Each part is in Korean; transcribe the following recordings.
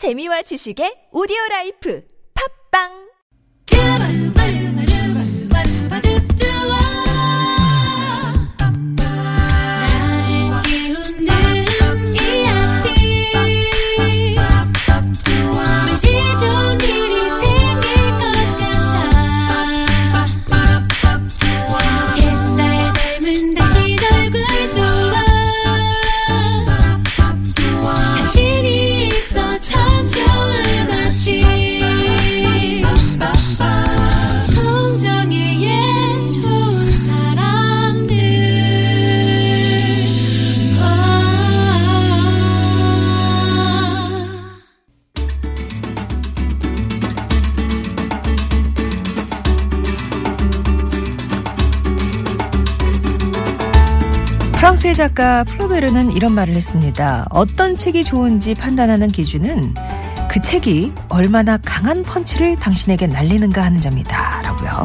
재미와 지식의 오디오 라이프. 팝빵 프랑스의 작가 플로베르는 이런 말을 했습니다. 어떤 책이 좋은지 판단하는 기준은 그 책이 얼마나 강한 펀치를 당신에게 날리는가 하는 점이다. 라고요.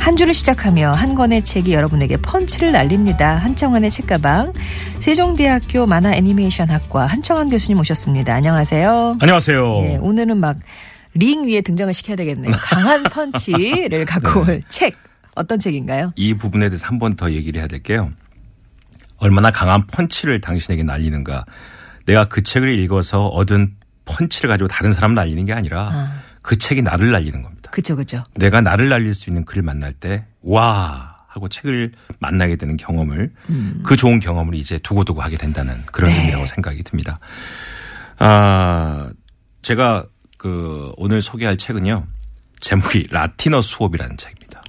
한 주를 시작하며 한 권의 책이 여러분에게 펀치를 날립니다. 한청원의 책가방. 세종대학교 만화 애니메이션 학과 한청원 교수님 오셨습니다. 안녕하세요. 안녕하세요. 예, 오늘은 막 링 위에 등장을 시켜야 되겠네요. 강한 펀치를 갖고 네. 올 책. 어떤 책인가요? 이 부분에 대해서 한 번 더 얘기를 해야 될게요. 얼마나 강한 펀치를 당신에게 날리는가. 내가 그 책을 읽어서 얻은 펀치를 가지고 다른 사람 날리는 게 아니라 아. 그 책이 나를 날리는 겁니다. 그죠, 그죠. 내가 나를 날릴 수 있는 글을 만날 때, 와! 하고 책을 만나게 되는 경험을, 그 좋은 경험을 이제 두고두고 하게 된다는 그런 네. 의미라고 생각이 듭니다. 아, 제가 그 오늘 소개할 책은요, 제목이 라틴어 수업이라는 책입니다.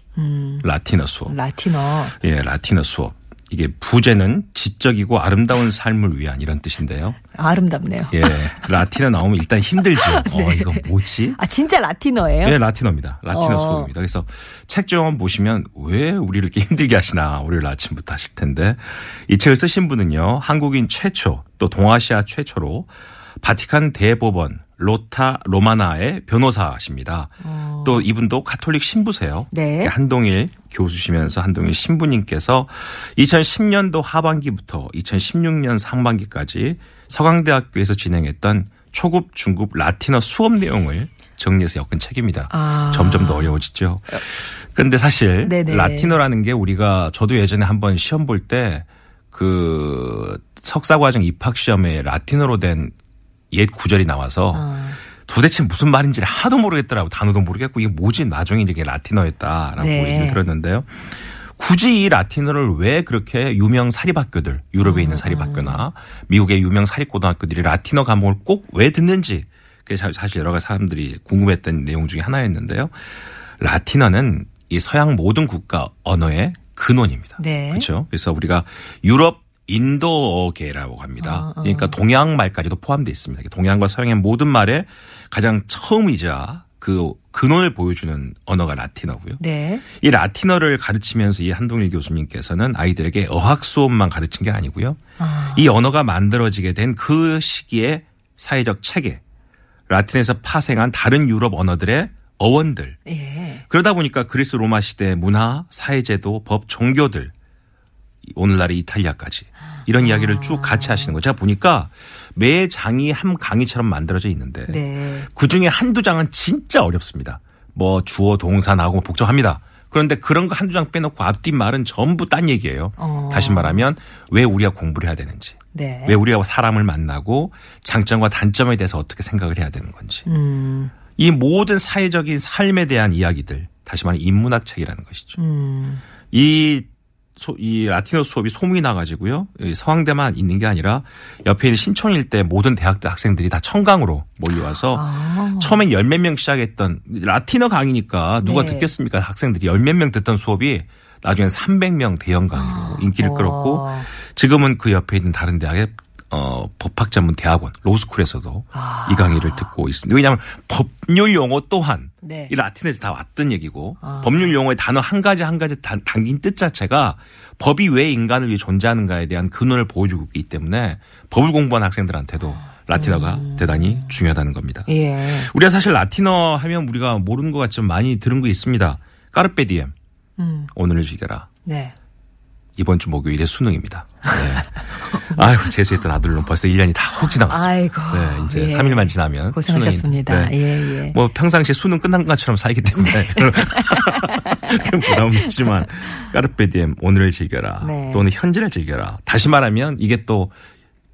라틴어 수업. 라틴어. 예, 라틴어 수업. 이게 부제는 지적이고 아름다운 삶을 위한 이런 뜻인데요. 아름답네요. 예, 라틴어 나오면 일단 힘들죠. 어, 이거 뭐지? 아, 진짜 라틴어예요? 예, 라틴어입니다. 라틴어 어. 수업입니다. 그래서 책 좀 보시면 왜 우리를 이렇게 힘들게 하시나 월요일 아침부터 하실 텐데 이 책을 쓰신 분은요 한국인 최초 또 동아시아 최초로 바티칸 대법원 로타 로마나의 변호사십니다. 또 이분도 가톨릭 신부세요. 네. 한동일 교수시면서 한동일 신부님께서 2010년도 하반기부터 2016년 상반기까지 서강대학교에서 진행했던 초급 중급 라틴어 수업 내용을 정리해서 엮은 책입니다. 아. 점점 더 어려워지죠. 근데 사실 네네. 라틴어라는 게 우리가 저도 예전에 한번 시험 볼 때 그 석사 과정 입학 시험에 라틴어로 된 옛 구절이 나와서 아. 도대체 무슨 말인지 를 하도 모르겠더라고 단어도 모르겠고 이게 뭐지 나중에 이게 라틴어였다라고 네. 얘기를 들었는데요. 굳이 이 라틴어를 왜 그렇게 유명 사립학교들 유럽에 있는 사립학교나 미국의 유명 사립고등학교들이 라틴어 과목을 꼭 왜 듣는지 그게 사- 사실 여러 가지 사람들이 궁금했던 내용 중에 하나였는데요. 라틴어는 이 서양 모든 국가 언어의 근원입니다. 네. 그렇죠. 그래서 우리가 유럽 인도어계라고 합니다. 어, 그러니까 동양 말까지도 포함되어 있습니다. 동양과 서양의 모든 말에 가장 처음이자 그 근원을 보여주는 언어가 라틴어고요. 네. 이 라틴어를 가르치면서 이 한동일 교수님께서는 아이들에게 어학 수업만 가르친 게 아니고요. 아. 이 언어가 만들어지게 된 그 시기의 사회적 체계, 라틴에서 파생한 다른 유럽 언어들의 어원들, 예. 그러다 보니까 그리스 로마 시대 문화, 사회제도, 법, 종교들 오늘날의 이탈리아까지 이런 이야기를 쭉 같이 하시는 거예요. 제가 보니까 매 장이 한 강의처럼 만들어져 있는데 네. 그 중에 한두 장은 진짜 어렵습니다. 뭐 주어 동사 나오고 복잡합니다. 그런데 그런 거 한두 장 빼놓고 앞뒤 말은 전부 딴 얘기예요. 어. 다시 말하면 왜 우리가 공부를 해야 되는지, 네. 왜 우리가 사람을 만나고 장점과 단점에 대해서 어떻게 생각을 해야 되는 건지. 음. 이 모든 사회적인 삶에 대한 이야기들, 다시 말하면 인문학 책이라는 것이죠. 음. 이, 소, 이 라틴어 수업이 소문이 나가지고요. 이 서강대만 있는 게 아니라 옆에 있는 신촌일 대 모든 대학들 학생들이 다 청강으로 몰려와서 아. 처음엔 열 몇 명 시작했던 라틴어 강의니까 누가 네. 듣겠습니까? 학생들이 열 몇 명 듣던 수업이 나중에 300명 대형 강의로 인기를 끌었고 어. 지금은 그 옆에 있는 다른 대학의 어, 법학 전문 대학원 로스쿨에서도 아. 이 강의를 듣고 있습니다. 왜냐하면 법률 용어 또한 네. 이 라틴에서 다 왔던 얘기고 아. 법률 용어의 단어 한 가지 한 가지 단- 담긴 뜻 자체가 법이 왜 인간을 위해 존재하는가에 대한 근원을 보여주고 있기 때문에 법을 공부한 학생들한테도 라틴어가 대단히 중요하다는 겁니다. 음. 예. 우리가 사실 라틴어 하면 우리가 모르는 것 같지만 많이 들은 거 있습니다. 까르페 디엠. 음. 오늘을 즐겨라. 네. 이번 주 목요일에 수능입니다. 네. 아이고, 재수했던 아들로 벌써 1년이 다훅 지나갔어요. 아이고. 네, 이제 예. 3일만 지나면. 고생하셨습니다. 네. 예, 예. 뭐 평상시에 수능 끝난 것처럼 살기 때문에 그 부담은 없지만 carpe diem 오늘을 즐겨라 네. 또는 현재를 즐겨라 다시 말하면 이게 또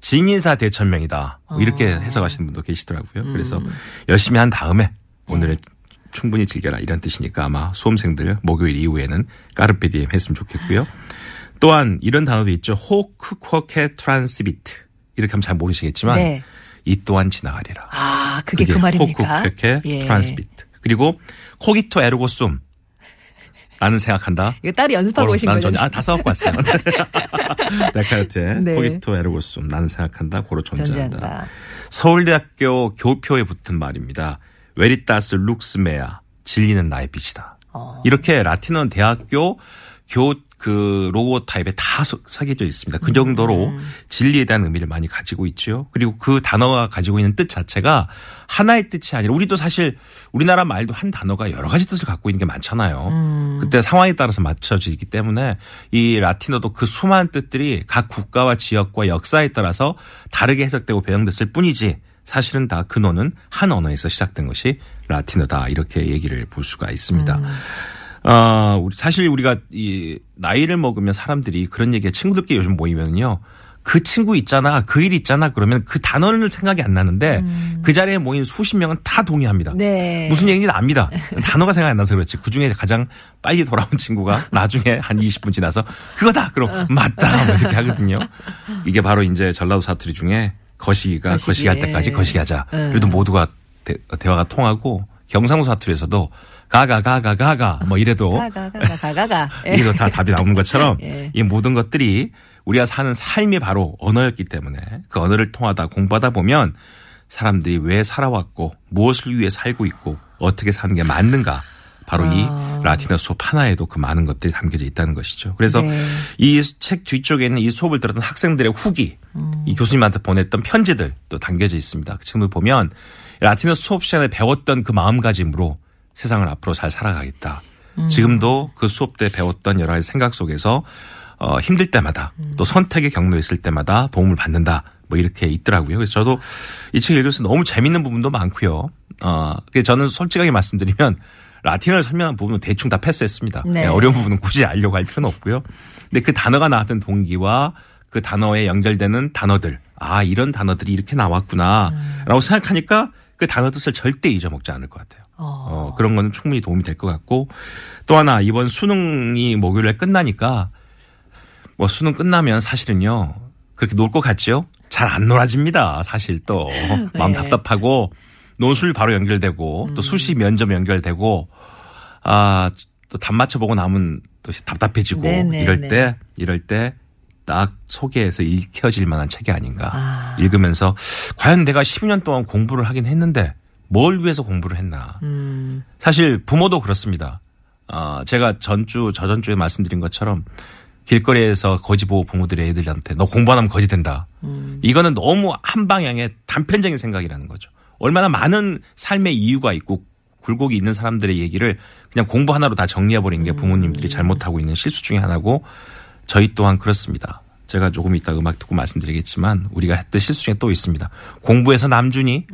진인사대천명이다 뭐 이렇게 어. 해석하시는 분도 계시더라고요 음. 그래서 열심히 한 다음에 오늘을 충분히 즐겨라 이런 뜻이니까 아마 수험생들 목요일 이후에는 carpe diem 했으면 좋겠고요 또한 이런 단어도 있죠 hoc quoque transibit 이렇게 하면 잘 모르시겠지만 네. 이 또한 지나가리라 아, 그게, 그 말입니까? Hoc quoque 예. transibit. 그리고 cogito ergo sum. 나는 생각한다. 이거 딸이 연습하고 어, 오신 거죠? 전, 아, 다 써갖고 왔어요. 데카르트. 네. Cogito ergo sum. 나는 생각한다. 고로 존재한다. 존재한다. 서울대학교 교표에 붙은 말입니다. Veritas lux mea. 진리는 나의 빛이다. 어. 이렇게 라틴어 대학교 교 그 로고 타입에 다 서- 새겨져 있습니다. 그 정도로 음. 진리에 대한 의미를 많이 가지고 있죠. 그리고 그 단어가 가지고 있는 뜻 자체가 하나의 뜻이 아니라 우리도 사실 우리나라 말도 한 단어가 여러 가지 뜻을 갖고 있는 게 많잖아요. 음. 그때 상황에 따라서 맞춰지기 때문에 이 라틴어도 그 수많은 뜻들이 각 국가와 지역과 역사에 따라서 다르게 해석되고 변형됐을 뿐이지 사실은 다 근원은 한 언어에서 시작된 것이 라틴어다 이렇게 얘기를 볼 수가 있습니다. 음. 어, 우리 사실 우리가 이 나이를 먹으면 사람들이 그런 얘기에 친구들끼리 요즘 모이면요. 그 친구 있잖아, 그 일 있잖아 그러면 그 단어는 생각이 안 나는데 그 자리에 모인 수십 명은 다 동의합니다. 음. 네. 무슨 얘기인지 압니다. 단어가 생각이 안 나서 그렇지. 그 중에 가장 빨리 돌아온 친구가 나중에 한 20분 지나서 그거다! 어. 그럼 맞다! 뭐 이렇게 하거든요. 이게 바로 이제 전라도 사투리 중에 거시기가 거시기, 거시기 할 때까지 예. 거시기 하자. 예. 그래도 모두가 대, 대화가 통하고 경상도 사투리에서도 가가 가가 가가 뭐 이래도 가가가가 가가가. 예. 이게도 다 답이 나오는 것처럼 예. 이 모든 것들이 우리가 사는 삶이 바로 언어였기 때문에 그 언어를 통하다 공부하다 보면 사람들이 왜 살아왔고 무엇을 위해 살고 있고 어떻게 사는 게 맞는가 바로 아. 이 라틴어 수업 하나에도 그 많은 것들이 담겨져 있다는 것이죠. 그래서 네. 이책 뒤쪽에 있는 이 수업을 들었던 학생들의 후기, 음. 이 교수님한테 보냈던 편지들 또 담겨져 있습니다. 그 친구들 보면 라틴어 수업 시간에 배웠던 그 마음가짐으로 세상을 앞으로 잘 살아가겠다. 음. 지금도 그 수업 때 배웠던 여러 가지 생각 속에서 어, 힘들 때마다 음. 또 선택의 경로에 있을 때마다 도움을 받는다. 뭐 이렇게 있더라고요. 그래서 저도 이 책 읽으면서 너무 재밌는 부분도 많고요. 어, 저는 솔직하게 말씀드리면 라틴어를 설명한 부분은 대충 다 패스했습니다. 네. 네, 어려운 부분은 굳이 알려고 할 필요는 없고요. 근데 그 단어가 나왔던 동기와 그 단어에 연결되는 단어들, 아 이런 단어들이 이렇게 나왔구나라고 생각하니까 그 단어 뜻을 절대 잊어먹지 않을 것 같아요. 어, 그런 거는 충분히 도움이 될 것 같고 또 하나 이번 수능이 목요일에 끝나니까 뭐 수능 끝나면 사실은요 그렇게 놀 것 같죠? 잘 안 놀아집니다. 사실 또 마음 네. 답답하고 논술 바로 연결되고 또 수시 면접 연결되고 아 또 답 맞춰보고 나면 또 답답해지고 네, 네, 이럴 네. 때 이럴 때딱 속에서 읽혀질 만한 책이 아닌가 아. 읽으면서 과연 내가 10년 동안 공부를 하긴 했는데 뭘 위해서 공부를 했나 음. 사실 부모도 그렇습니다. 아, 제가 전주, 저전주에 말씀드린 것처럼 길거리에서 거지 보고 부모들이 애들한테 너 공부 안 하면 거지 된다. 이거는 너무 한 방향의 단편적인 생각이라는 거죠. 얼마나 많은 삶의 이유가 있고 굴곡이 있는 사람들의 얘기를 그냥 공부 하나로 다 정리해버린 게 부모님들이 잘못하고 있는 실수 중에 하나고 저희 또한 그렇습니다. 제가 조금 이따 음악 듣고 말씀드리겠지만 우리가 했던 실수 중에 또 있습니다. 공부해서 남준이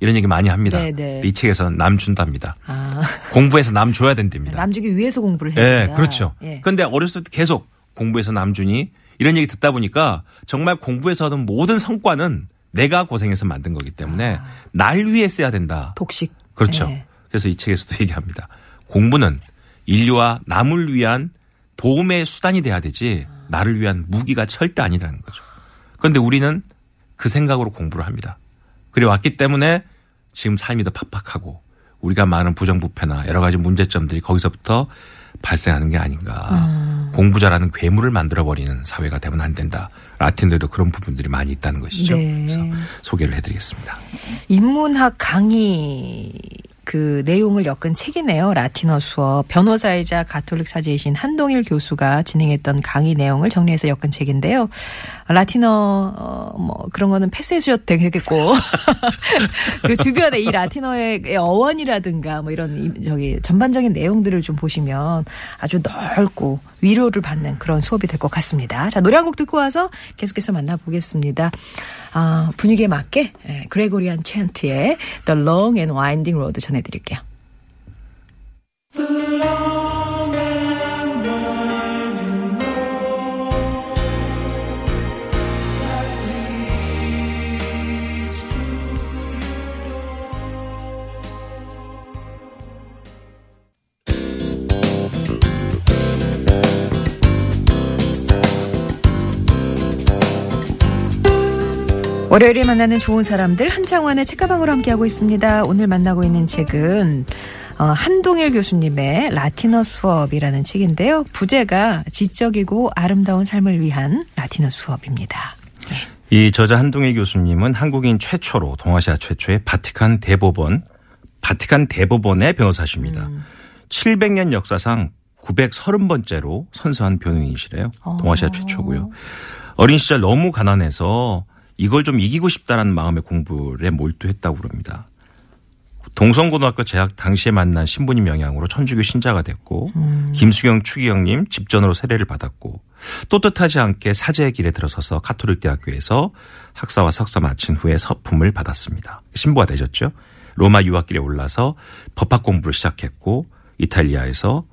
이런 얘기 많이 합니다. 네, 네. 이 책에서는 남 준답니다. 아. 공부해서 남 줘야 된답니다. 남주기 위해서 공부를 해야 예, 된다. 그렇죠. 예. 그런데 어렸을 때 계속 공부해서 남준이 이런 얘기 듣다 보니까 정말 공부해서 얻은 모든 성과는 내가 고생해서 만든 거기 때문에 날 위해 써야 된다. 독식. 그렇죠. 예. 그래서 이 책에서도 얘기합니다. 공부는 인류와 남을 위한 도움의 수단이 돼야 되지 나를 위한 무기가 절대 아니라는 거죠. 그런데 우리는 그 생각으로 공부를 합니다. 그래 왔기 때문에 지금 삶이 더 팍팍하고 우리가 많은 부정부패나 여러 가지 문제점들이 거기서부터 발생하는 게 아닌가. 공부 잘하는 괴물을 만들어버리는 사회가 되면 안 된다. 라틴들도 그런 부분들이 많이 있다는 것이죠. 네. 그래서 소개를 해드리겠습니다. 인문학 강의 그 내용을 엮은 책이네요. 라틴어 수업. 변호사이자 가톨릭 사제이신 한동일 교수가 진행했던 강의 내용을 정리해서 엮은 책인데요. 라틴어 어, 뭐 그런 거는 패스해 주셔도 되겠고 그 주변에 이 라틴어의 어원이라든가 뭐 이런 이- 저기 전반적인 내용들을 좀 보시면 아주 넓고 위로를 받는 그런 수업이 될 것 같습니다. 자 노래 한 곡 듣고 와서 계속해서 만나보겠습니다. 아, 분위기에 맞게 예, 그레고리안 챈트의 The Long and Winding Road 전해드릴게요. 월요일에 만나는 좋은 사람들 한창환의 책가방으로 함께하고 있습니다. 오늘 만나고 있는 책은 어, 한동일 교수님의 라틴어 수업이라는 책인데요. 부제가 지적이고 아름다운 삶을 위한 라틴어 수업입니다. 이 저자 한동희 교수님은 한국인 최초로 동아시아 최초의 바티칸 대법원 바티칸 대법원의 변호사십니다. 700년 역사상 930번째로 선서한 변호인이시래요. 동아시아 최초고요. 어린 시절 너무 가난해서 이걸 좀 이기고 싶다라는 마음의 공부에 몰두했다고 그럽니다. 동성고등학교 재학 당시에 만난 신부님 영향으로 천주교 신자가 됐고 김수경 추기경님 집전으로 세례를 받았고 또 뜻하지 않게 사제의 길에 들어서서 카톨릭 대학교에서 학사와 석사 마친 후에 서품을 받았습니다. 신부가 되셨죠. 로마 유학길에 올라서 법학 공부를 시작했고 이탈리아에서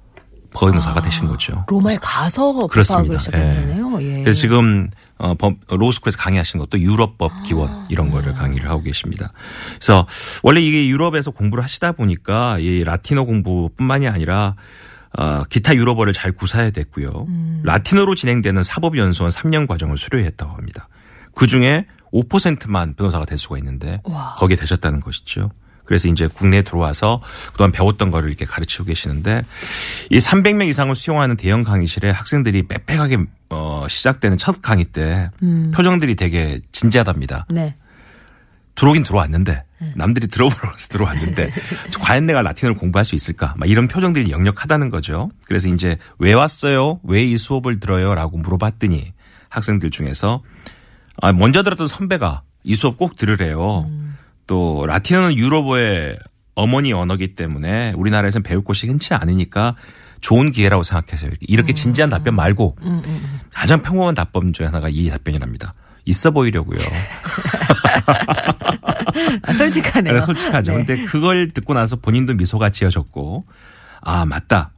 변호사가 되신 거죠. 로마에 가서 그렇습니다. 법학을 시작했네요. 예. 그래서 지금 어, 법, 로스쿨에서 강의하신 것도 유럽법 기원 이런 거를 강의를 하고 계십니다. 그래서 원래 이게 유럽에서 공부를 하시다 보니까 이 라틴어 공부뿐만이 아니라 어, 기타 유럽어를 잘 구사해야 됐고요. 라틴어로 진행되는 사법연수원 3년 과정을 수료했다고 합니다. 그 중에 5%만 변호사가 될 수가 있는데 와. 거기에 되셨다는 것이죠. 그래서 이제 국내에 들어와서 그동안 배웠던 거를 이렇게 가르치고 계시는데 이 300명 이상을 수용하는 대형 강의실에 학생들이 빽빽하게 어 시작되는 첫 강의 때 표정들이 되게 진지하답니다. 네. 들어오긴 들어왔는데 남들이 들어보러서 들어왔는데 과연 내가 라틴어를 공부할 수 있을까? 막 이런 표정들이 역력하다는 거죠. 그래서 이제 왜 왔어요? 왜 이 수업을 들어요?라고 물어봤더니 학생들 중에서 아 먼저 들었던 선배가 이 수업 꼭 들으래요. 또 라틴어는 유럽어의 어머니 언어기 때문에 우리나라에서는 배울 곳이 흔치 않으니까 좋은 기회라고 생각해서 이렇게, 이렇게 진지한 답변 말고 가장 평범한 답변 중에 하나가 이 답변이랍니다. 있어 보이려고요. 아, 솔직하네요. 네, 솔직하죠. 네. 근데 그걸 듣고 나서 본인도 미소가 지어졌고, 아, 맞다.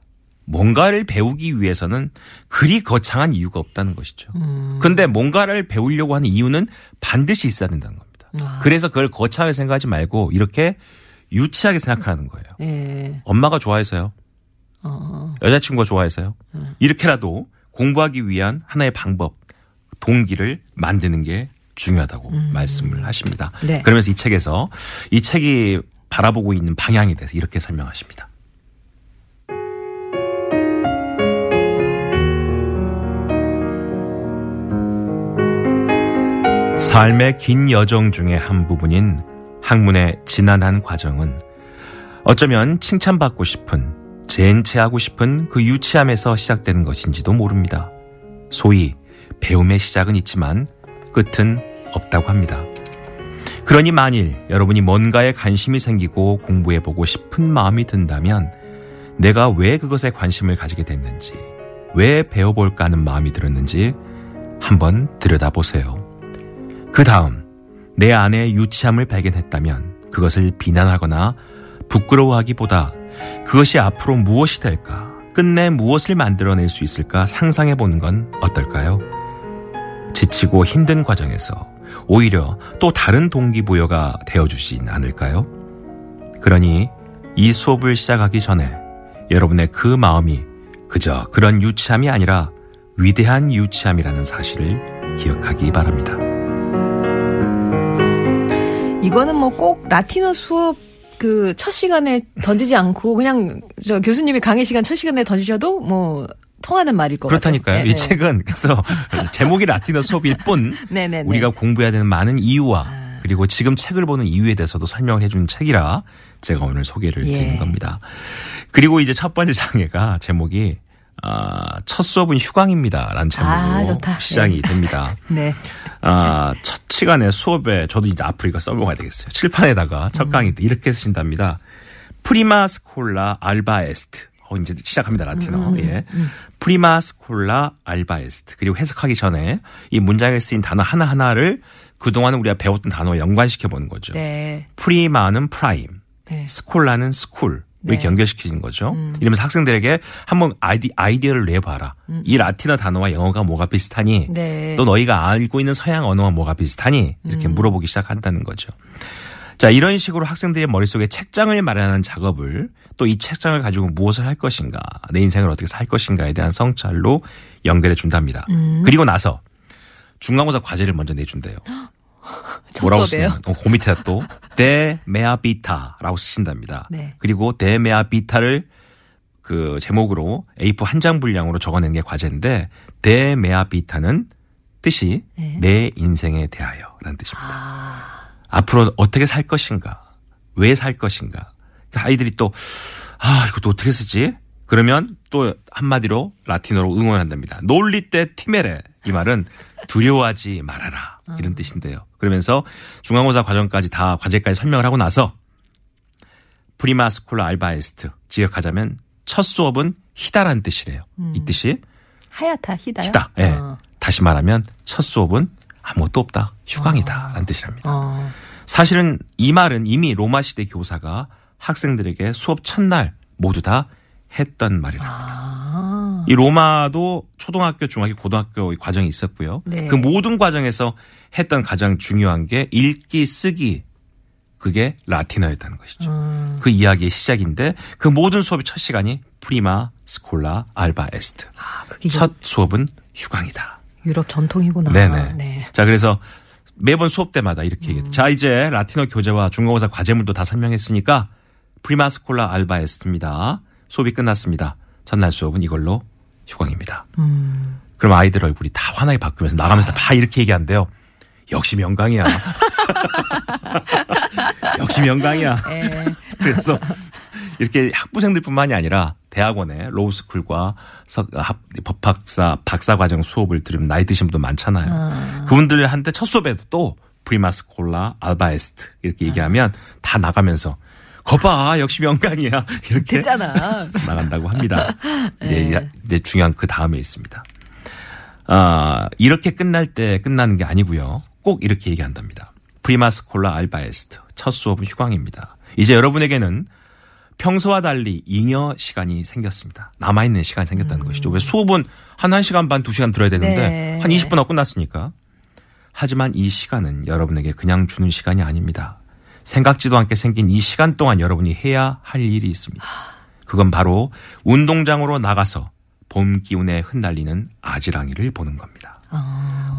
뭔가를 배우기 위해서는 그리 거창한 이유가 없다는 것이죠. 음. 근데 뭔가를 배우려고 하는 이유는 반드시 있어야 된다는 겁니다. 아. 그래서 그걸 거창하게 생각하지 말고 이렇게 유치하게 생각하는 거예요. 예. 엄마가 좋아해서요. 어. 여자친구가 좋아해서요. 이렇게라도 공부하기 위한 하나의 방법, 동기를 만드는 게 중요하다고 말씀을 하십니다. 네. 그러면서 이 책에서 이 책이 바라보고 있는 방향에 대해서 이렇게 설명하십니다. 삶의 긴 여정 중의 한 부분인 학문의 지난한 과정은 어쩌면 칭찬받고 싶은 젠체하고 싶은 그 유치함에서 시작되는 것인지도 모릅니다. 소위 배움의 시작은 있지만 끝은 없다고 합니다. 그러니 만일 여러분이 뭔가에 관심이 생기고 공부해보고 싶은 마음이 든다면 내가 왜 그것에 관심을 가지게 됐는지, 왜 배워볼까 하는 마음이 들었는지 한번 들여다보세요. 그 다음, 내 안에 유치함을 발견했다면 그것을 비난하거나 부끄러워하기보다 그것이 앞으로 무엇이 될까, 끝내 무엇을 만들어낼 수 있을까 상상해 보는 건 어떨까요? 지치고 힘든 과정에서 오히려 또 다른 동기부여가 되어주진 않을까요? 그러니 이 수업을 시작하기 전에 여러분의 그 마음이 그저 그런 유치함이 아니라 위대한 유치함이라는 사실을 기억하기 바랍니다. 이거는 뭐 꼭 라틴어 수업 그 첫 시간에 던지지 않고 그냥 저 교수님이 강의 시간 첫 시간에 던지셔도 뭐 통하는 말일 것 그렇다니까요. 같아요. 이 책은 그래서 제목이 라틴어 수업일 뿐 네네네. 우리가 공부해야 되는 많은 이유와 아. 그리고 지금 책을 보는 이유에 대해서도 설명을 해주는 책이라 제가 오늘 소개를 예. 드리는 겁니다. 그리고 이제 첫 번째 장애가 제목이 아, 첫 수업은 휴강입니다 라는 제목으로 아, 좋다. 시작이 됩니다. 네. 아, 첫 시간에 수업에 저도 이제 이거 써먹어야 되겠어요. 칠판에다가 첫 강의 때 이렇게 쓰신답니다. Prima schola alba est. 어, 이제 시작합니다, 라틴어. 예. Prima schola alba est. 그리고 해석하기 전에 이 문장에 쓰인 단어 하나하나를 그동안 우리가 배웠던 단어와 연관시켜 보는 거죠. 네. Prima는 prime, 네. schola는 school. 이렇게 네. 연결시키는 거죠. 이러면서 학생들에게 한번 아이디, 아이디어를 내봐라. 이 라틴어 단어와 영어가 뭐가 비슷하니? 네. 또 너희가 알고 있는 서양 언어와 뭐가 비슷하니? 이렇게 물어보기 시작한다는 거죠. 자, 이런 식으로 학생들의 머릿속에 책장을 마련하는 작업을 또 이 책장을 가지고 무엇을 할 것인가, 내 인생을 어떻게 살 것인가에 대한 성찰로 연결해 준답니다. 그리고 나서 중간고사 과제를 먼저 내준대요. 첫 뭐라고? 쓰냐면 어, 그 밑에다 또 데메아비타라고 쓰신답니다. 네. 그리고 데메아비타를 그 제목으로 A4 한 장 분량으로 적어낸 게 과제인데 데메아비타는 뜻이 네. 내 인생에 대하여라는 뜻입니다. 아. 앞으로 어떻게 살 것인가, 왜 살 것인가. 그러니까 아이들이 또 아, 이것도 어떻게 쓰지? 그러면 또 한마디로 라틴어로 응원한답니다. 놀리 때 티메레. 이 말은 두려워하지 말아라. 이런 뜻인데요. 그러면서 중간고사 과정까지 다 과제까지 설명을 하고 나서 프리마 스콜라 알바에스트 지역하자면 첫 수업은 히다라는 뜻이래요. 이 뜻이 하얗다, 희다요? 히다. 예. 어. 다시 말하면 첫 수업은 아무것도 없다. 휴강이다. 라는 뜻이랍니다. 어. 사실은 이 말은 이미 로마 시대 교사가 학생들에게 수업 첫날 모두 다 했던 말이랍니다. 아. 이 로마도 초등학교, 중학교, 고등학교 과정이 있었고요. 네. 그 모든 과정에서 했던 가장 중요한 게 읽기, 쓰기. 그게 라틴어였다는 것이죠. 음. 그 이야기의 시작인데 그 모든 수업의 첫 시간이 프리마 스콜라 알바 에스트. 아, 그게 첫 수업은 휴강이다. 유럽 전통이구나. 네네. 네. 자, 그래서 매번 수업 때마다 이렇게 얘기했죠. 자, 이제 라틴어 교재와 중간고사 과제물도 다 설명했으니까 Prima schola alba est입니다. 수업이 끝났습니다. 전날 수업은 이걸로 휴강입니다. 음. 그럼 아이들 얼굴이 다 환하게 바뀌면서 나가면서 다 이렇게 얘기한대요. 역시 명강이야. 역시 명강이야. 예. 그래서 이렇게 학부생들뿐만이 아니라 대학원에 로우스쿨과 석, 합, 법학사 박사 과정 수업을 들으면 나이 드신 분도 많잖아요. 그분들한테 첫 수업에도 또 Prima schola alba est 이렇게 얘기하면 다 나가면서 거봐 역시 명강이야 이렇게 됐잖아. 나간다고 합니다. 네, 이제 중요한 그 다음에 있습니다. 아, 이렇게 끝날 때 끝나는 게 아니고요. 꼭 이렇게 얘기한답니다. Prima schola alba est. 첫 수업은 휴강입니다. 이제 여러분에게는 평소와 달리 잉여 시간이 생겼습니다. 남아있는 시간이 생겼다는 것이죠. 왜 수업은 한 1시간 반, 2시간 들어야 되는데 네. 한 20분 하고 끝났으니까. 하지만 이 시간은 여러분에게 그냥 주는 시간이 아닙니다. 생각지도 않게 생긴 이 시간 동안 여러분이 해야 할 일이 있습니다. 그건 바로 운동장으로 나가서 봄 기운에 흩날리는 아지랑이를 보는 겁니다.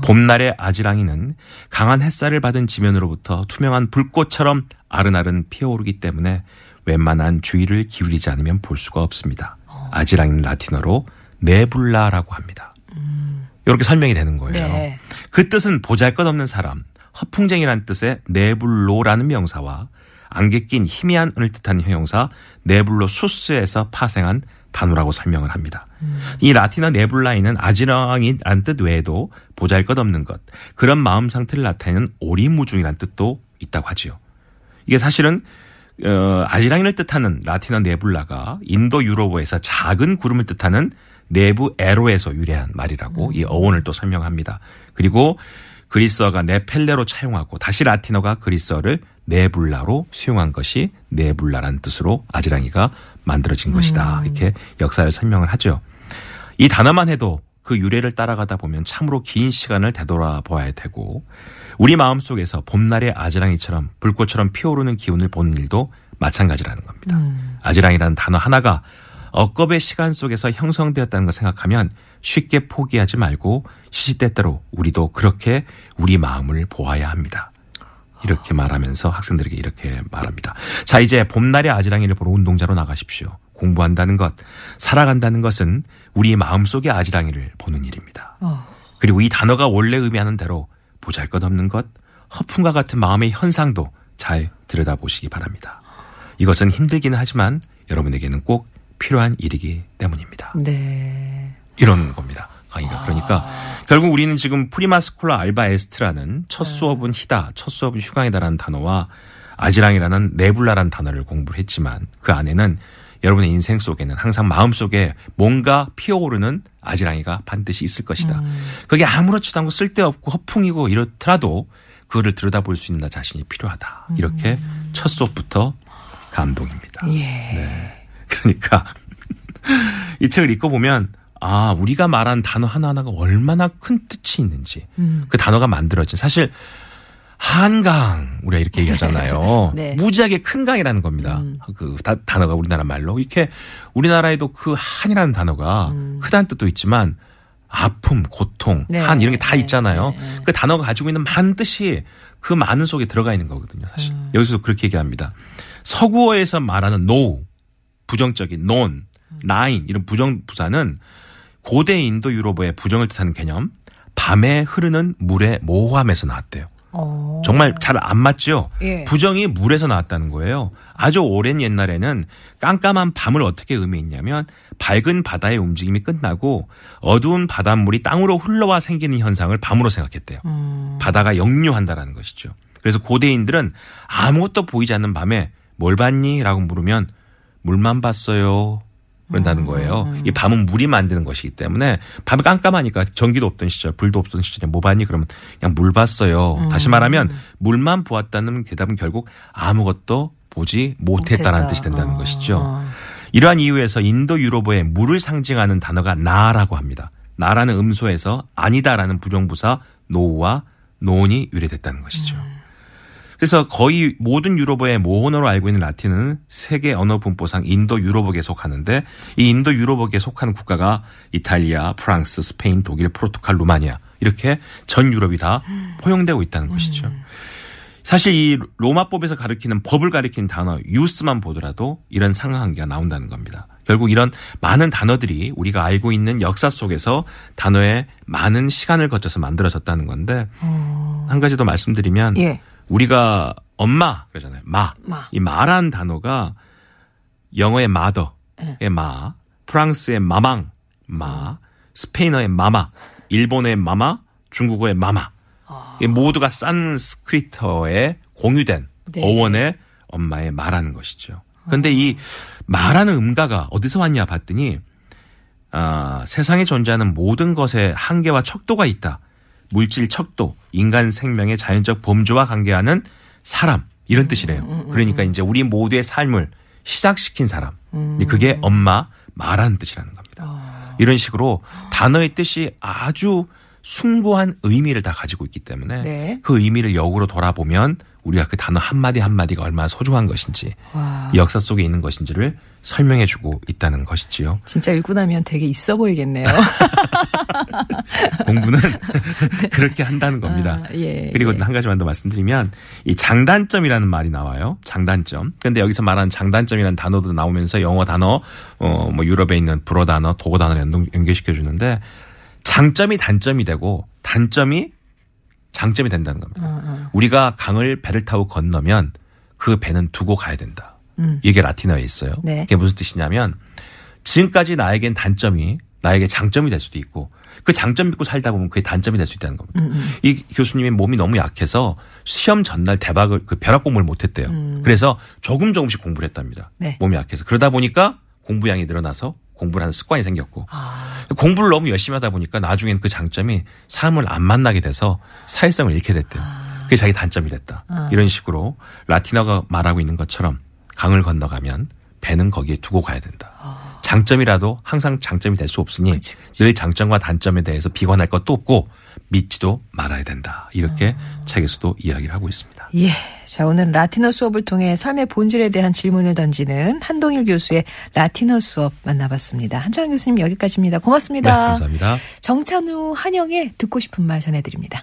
봄날의 아지랑이는 강한 햇살을 받은 지면으로부터 투명한 불꽃처럼 아른아른 피어오르기 때문에 웬만한 주의를 기울이지 않으면 볼 수가 없습니다. 아지랑이는 라틴어로 네불라라고 합니다. 이렇게 설명이 되는 거예요. 네. 그 뜻은 보잘것없는 사람, 허풍쟁이란 뜻의 네불로라는 명사와 안개 낀 희미한 은을 뜻하는 형용사 네불로 수스에서 파생한 단어라고 설명을 합니다. 이 라틴어 네불라이는 아지랑이란 뜻 외에도 보잘것없는 것, 그런 마음 상태를 나타내는 오리무중이란 뜻도 있다고 하지요. 이게 사실은 어, 아지랑이를 뜻하는 라틴어 네불라가 인도 유로어에서 작은 구름을 뜻하는 내부 에로에서 유래한 말이라고 이 어원을 또 설명합니다. 그리고 그리스어가 네펠레로 차용하고 다시 라틴어가 그리스어를 네불라로 수용한 것이 네불라라는 뜻으로 아지랑이가 만들어진 것이다. 이렇게 역사를 설명을 하죠. 이 단어만 해도 그 유래를 따라가다 보면 참으로 긴 시간을 되돌아보아야 되고 우리 마음 속에서 봄날의 아지랑이처럼 불꽃처럼 피어오르는 기운을 보는 일도 마찬가지라는 겁니다. 아지랑이라는 단어 하나가 억겁의 시간 속에서 형성되었다는 걸 생각하면 쉽게 포기하지 말고 시시때때로 우리도 그렇게 우리 마음을 보아야 합니다. 이렇게 말하면서 학생들에게 이렇게 말합니다. 자, 이제 봄날의 아지랑이를 보러 운동자로 나가십시오. 공부한다는 것, 살아간다는 것은 우리 마음속의 아지랑이를 보는 일입니다. 어. 그리고 이 단어가 원래 의미하는 대로 보잘 것 없는 것, 허풍과 같은 마음의 현상도 잘 들여다보시기 바랍니다. 이것은 힘들기는 하지만 여러분에게는 꼭 필요한 일이기 때문입니다. 네. 이런 겁니다. 강의가. 그러니까 결국 우리는 지금 Prima schola alba est라는 첫 수업은 히다, 첫 수업은 휴강이다라는 단어와 아지랑이라는 nebula라는 단어를 공부를 했지만 그 안에는 여러분의 인생 속에는 항상 마음속에 뭔가 피어오르는 아지랑이가 반드시 있을 것이다. 그게 아무렇지도 않고 쓸데없고 허풍이고 이렇더라도 그거를 들여다볼 수 있는 나 자신이 필요하다. 이렇게 첫 수업부터 감동입니다. 예. 그러니까 이 책을 읽고 보면 아 우리가 말한 단어 하나하나가 얼마나 큰 뜻이 있는지 음. 그 단어가 만들어진 사실 한강 우리가 이렇게 얘기하잖아요. 네. 음. 무지하게 큰 강이라는 겁니다. 그 다- 단어가 우리나라 말로 이렇게 우리나라에도 그 한이라는 단어가 크다는 뜻도 있지만 아픔, 고통, 음. 네. 한 이런 게다 네. 있잖아요. 네, 네. 그 단어가 가지고 있는 많은 뜻이 그 많은 속에 들어가 있는 거거든요. 사실 음. 여기서 그렇게 얘기합니다. 서구어에서 말하는 no 부정적인 non, nine 이런 부정 부사는 고대 인도 유럽어의 부정을 뜻하는 개념 밤에 흐르는 물의 모호함에서 나왔대요. 어. 정말 잘 안 맞죠? 예. 부정이 물에서 나왔다는 거예요. 아주 오랜 옛날에는 깜깜한 밤을 어떻게 의미했냐면 밝은 바다의 움직임이 끝나고 어두운 바닷물이 땅으로 흘러와 생기는 현상을 밤으로 생각했대요. 음. 바다가 역류한다라는 것이죠. 그래서 고대인들은 아무것도 보이지 않는 밤에 뭘 봤니? 라고 물으면 물만 봤어요. 그런다는 거예요. 이 밤은 물이 만드는 것이기 때문에 밤에 깜깜하니까 전기도 없던 시절, 불도 없던 시절에 뭐 봤니? 그러면 그냥 물 봤어요. 다시 말하면 물만 보았다는 대답은 결국 아무것도 보지 못했다라는 못했다. 뜻이 된다는 어. 것이죠. 이러한 이유에서 인도 유럽어의 물을 상징하는 단어가 na라고 합니다. na라는 음소에서 아니다라는 부정부사 no와 non이 유래됐다는 것이죠. 그래서 거의 모든 유럽어의 모언어로 알고 있는 라틴은 세계 언어 분포상 인도 유럽어계에 속하는데 이 인도 유럽어계에 속하는 국가가 이탈리아, 프랑스, 스페인, 독일, 포르투갈, 루마니아 이렇게 전 유럽이 다 포용되고 있다는 것이죠. 사실 이 로마법에서 가리키는 법을 가리키는 단어 ius만 보더라도 이런 상관관계가 나온다는 겁니다. 결국 이런 많은 단어들이 우리가 알고 있는 역사 속에서 단어에 많은 시간을 거쳐서 만들어졌다는 건데 한 가지 더 말씀드리면 예. 우리가 엄마 그러잖아요. 마. 마. 이 마라는 단어가 영어의 마더의 마, 프랑스의 마망 마, 스페인어의 마마, 일본의 마마, 중국어의 마마. 이 모두가 산스크리트어에 공유된 네. 어원의 엄마의 마라는 것이죠. 근데 이 마라는 음가가 어디서 왔냐 봤더니 아, 세상에 존재하는 모든 것에 한계와 척도가 있다. 물질 척도, 인간 생명의 자연적 범주와 관계하는 사람 이런 뜻이래요. 그러니까 이제 우리 모두의 삶을 시작시킨 사람. 그게 엄마 마라는 뜻이라는 겁니다. 이런 식으로 단어의 뜻이 아주 숭고한 의미를 다 가지고 있기 때문에 네. 그 의미를 역으로 돌아보면 우리가 그 단어 한마디 한마디가 얼마나 소중한 것인지 와. 이 역사 속에 있는 것인지를 설명해주고 있다는 것이지요. 진짜 읽고 나면 되게 있어 보이겠네요. 공부는 그렇게 한다는 겁니다. 아, 예, 그리고 예. 한 가지만 더 말씀드리면 이 장단점이라는 말이 나와요. 장단점. 근데 여기서 말하는 장단점이라는 단어도 나오면서 영어 단어, 어, 뭐 유럽에 있는 불어 단어, 도어 단어를 연동, 연결시켜 주는데 장점이 단점이 되고 단점이 장점이 된다는 겁니다. 어, 우리가 강을 배를 타고 건너면 그 배는 두고 가야 된다. 음. 이게 라틴어에 있어요. 네. 그게 무슨 뜻이냐면 지금까지 나에겐 단점이 나에게 장점이 될 수도 있고 그 장점 믿고 살다 보면 그게 단점이 될 수 있다는 겁니다. 음, 이 교수님의 몸이 너무 약해서 시험 전날 대박을 그 벼락 공부를 못 했대요. 그래서 조금 조금씩 공부를 했답니다. 음. 네. 몸이 약해서 그러다 보니까 공부량이 늘어나서 공부를 하는 습관이 생겼고 아. 공부를 너무 열심히 하다 보니까 나중엔 그 장점이 사람을 안 만나게 돼서 사회성을 잃게 됐대요. 그게 자기 단점이 됐다. 아. 이런 식으로 라틴어가 말하고 있는 것처럼 강을 건너가면 배는 거기에 두고 가야 된다. 장점이라도 항상 장점이 될 수 없으니 아. 그치, 그치. 늘 장점과 단점에 대해서 비관할 것도 없고 믿지도 말아야 된다. 이렇게 책에서도 이야기를 하고 있습니다. 예. 자, 오늘 라틴어 수업을 통해 삶의 본질에 대한 질문을 던지는 한동일 교수의 라틴어 수업 만나봤습니다. 한창 교수님 여기까지입니다. 네, 고맙습니다. 감사합니다. 정찬우 한영의 듣고 싶은 말 전해드립니다.